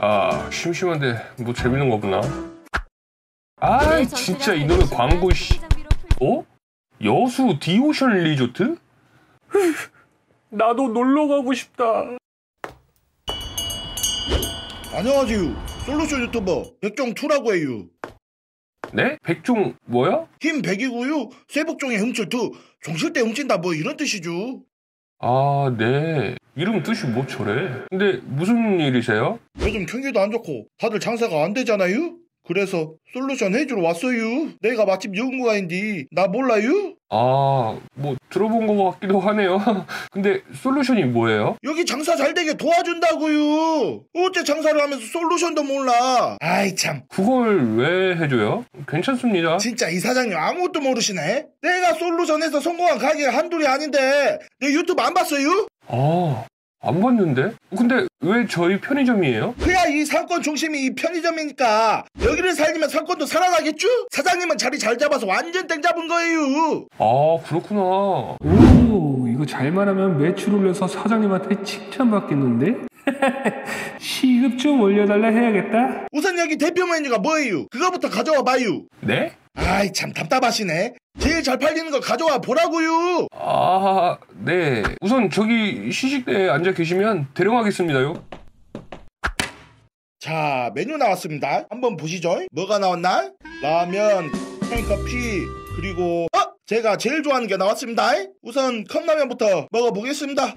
아 심심한데 뭐 재밌는 거구나. 아 네, 진짜 이놈의 광고 씨. 어? 여수 디오션 리조트? 나도 놀러 가고 싶다. 안녕하세요. 솔루션 유튜버 백종투라고 해요. 네? 백종 뭐야? 힘 100이고요. 쇠복종의 훔칠2 종실 때 훔친다 뭐 이런 뜻이죠. 아, 네. 이름 뜻이 뭐 저래? 근데 무슨 일이세요? 요즘 경기도 안 좋고 다들 장사가 안 되잖아요. 그래서 솔루션 해주러 왔어요. 내가 마침 연구가인데 나 몰라요? 아, 뭐 들어본 것 같기도 하네요. 근데 솔루션이 뭐예요? 여기 장사 잘 되게 도와준다고요. 어째 장사를 하면서 솔루션도 몰라. 아이 참. 그걸 왜 해줘요? 괜찮습니다. 진짜 이 사장님 아무것도 모르시네. 내가 솔루션에서 성공한 가게가 한둘이 아닌데 내 유튜브 안 봤어요? 아, 안 봤는데? 근데 왜 저희 편의점이에요? 그야 이 상권 중심이 이 편의점이니까 여기를 살리면 상권도 살아나겠죠? 사장님은 자리 잘 잡아서 완전 땡 잡은 거예요. 아, 그렇구나. 오, 이거 잘만 하면 매출 올려서 사장님한테 칭찬받겠는데? 시급 좀 올려달라 해야겠다. 우선 여기 대표 메뉴가 뭐예요? 그거부터 가져와 봐요. 네? 아이 참 답답하시네. 제일 잘 팔리는 거 가져와 보라고요. 아, 네. 우선 저기 시식대에 앉아 계시면 대령하겠습니다요. 자 메뉴 나왔습니다. 한번 보시죠. 뭐가 나왔나? 라면, 캔커피 그리고 어? 제가 제일 좋아하는 게 나왔습니다. 우선 컵라면부터 먹어보겠습니다.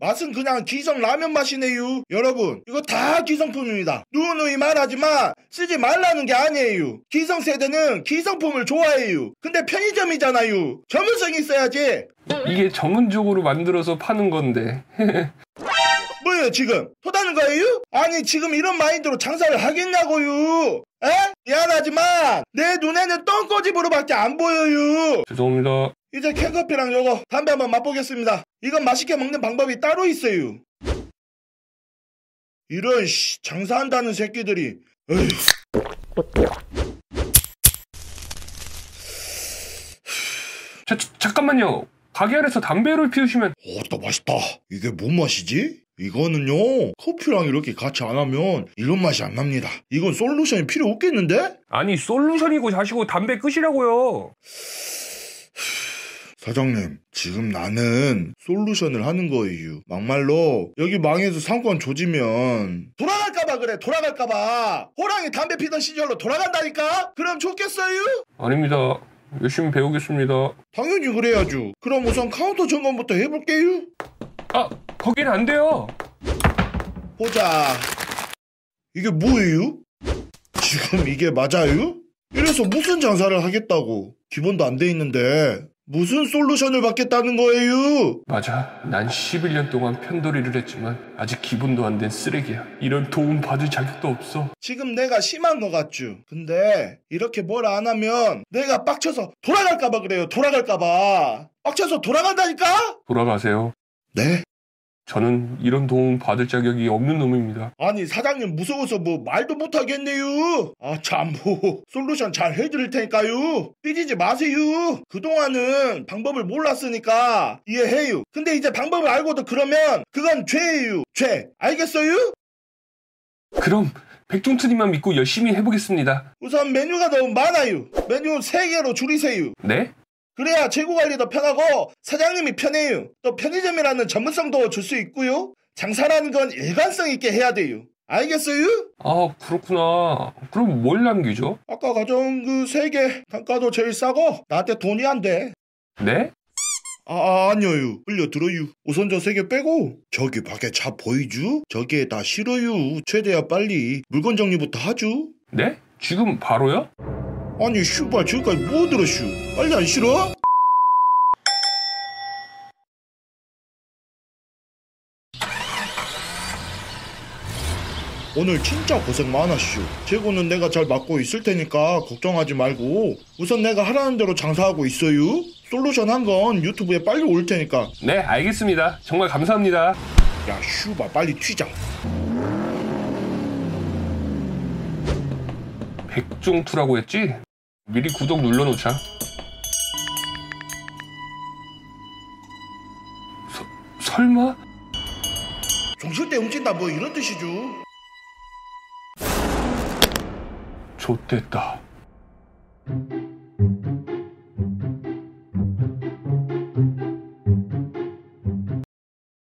맛은 그냥 기성 라면 맛이네요. 여러분, 이거 다 기성품입니다. 누누이 말하지만 쓰지 말라는 게 아니에요. 기성 세대는 기성품을 좋아해요. 근데 편의점이잖아요. 전문성이 있어야지. 이게 전문적으로 만들어서 파는 건데. 뭐예요, 지금? 토다는 거예요? 아니, 지금 이런 마인드로 장사를 하겠냐고요. 에? 미안하지만 내 눈에는 똥꼬집으로밖에 안 보여요. 죄송합니다. 이제 캔커피랑 요거 담배 한번 맛보겠습니다. 이건 맛있게 먹는 방법이 따로 있어요. 이런 씨 장사한다는 새끼들이. 자, 자, 잠깐만요. 가게 안에서 담배를 피우시면 오또 맛있다. 이게 뭔 맛이지? 이거는요 커피랑 이렇게 같이 안 하면 이런 맛이 안 납니다. 이건 솔루션이 필요 없겠는데? 아니 솔루션이고 자시고 담배 끄시라고요. 사장님, 지금 나는 솔루션을 하는 거예요. 막말로 여기 망해서 상권 조지면 돌아갈까봐 그래, 돌아갈까봐. 호랑이 담배 피던 시절로 돌아간다니까? 그럼 좋겠어요? 아닙니다. 열심히 배우겠습니다. 당연히 그래야죠. 그럼 우선 카운터 점검부터 해볼게요. 아, 거긴 안 돼요. 보자. 이게 뭐예요? 지금 이게 맞아요? 이래서 무슨 장사를 하겠다고. 기본도 안 돼 있는데. 무슨 솔루션을 받겠다는 거예요? 맞아. 난 11년 동안 편돌이를 했지만 아직 기본도 안 된 쓰레기야. 이런 도움 받을 자격도 없어. 지금 내가 심한 것 같죠? 근데 이렇게 뭘 안 하면 내가 빡쳐서 돌아갈까봐 그래요. 돌아갈까봐. 빡쳐서 돌아간다니까? 돌아가세요. 네? 저는 이런 도움 받을 자격이 없는 놈입니다. 아니 사장님 무서워서 뭐 말도 못하겠네요. 아참뭐 솔루션 잘 해드릴 테니까요. 삐지지 마세요. 그동안은 방법을 몰랐으니까 이해해요. 근데 이제 방법을 알고도 그러면 그건 죄예요. 죄. 알겠어요? 그럼 백종트님만 믿고 열심히 해보겠습니다. 우선 메뉴가 너무 많아요. 메뉴 3개로 줄이세요. 네? 그래야 재고 관리도 편하고 사장님이 편해요. 또 편의점이라는 전문성도 줄 수 있고요. 장사라는 건 일관성 있게 해야 돼요. 알겠어요? 아 그렇구나. 그럼 뭘 남기죠? 아까 가져온 그 세 개 단가도 제일 싸고 나한테 돈이 안 돼. 네? 아, 아니요. 흘려 들어요. 우선 저 세 개 빼고 저기 밖에 차 보이죠? 저기에 다 실어요. 최대한 빨리 물건 정리부터 하죠. 네? 지금 바로요? 아니 슈발 지금까지 뭐 들었슈? 빨리 안 실어? 오늘 진짜 고생 많았슈. 재고는 내가 잘 맡고 있을 테니까 걱정하지 말고 우선 내가 하라는 대로 장사하고 있어요. 솔루션 한 건 유튜브에 빨리 올 테니까 네 알겠습니다. 정말 감사합니다. 야 슈바 빨리 튀자. 백종투라고 했지? 미리 구독 눌러놓자. 서, 설마? 종실 때 훔친다 뭐 이런 뜻이죠. 좆됐다.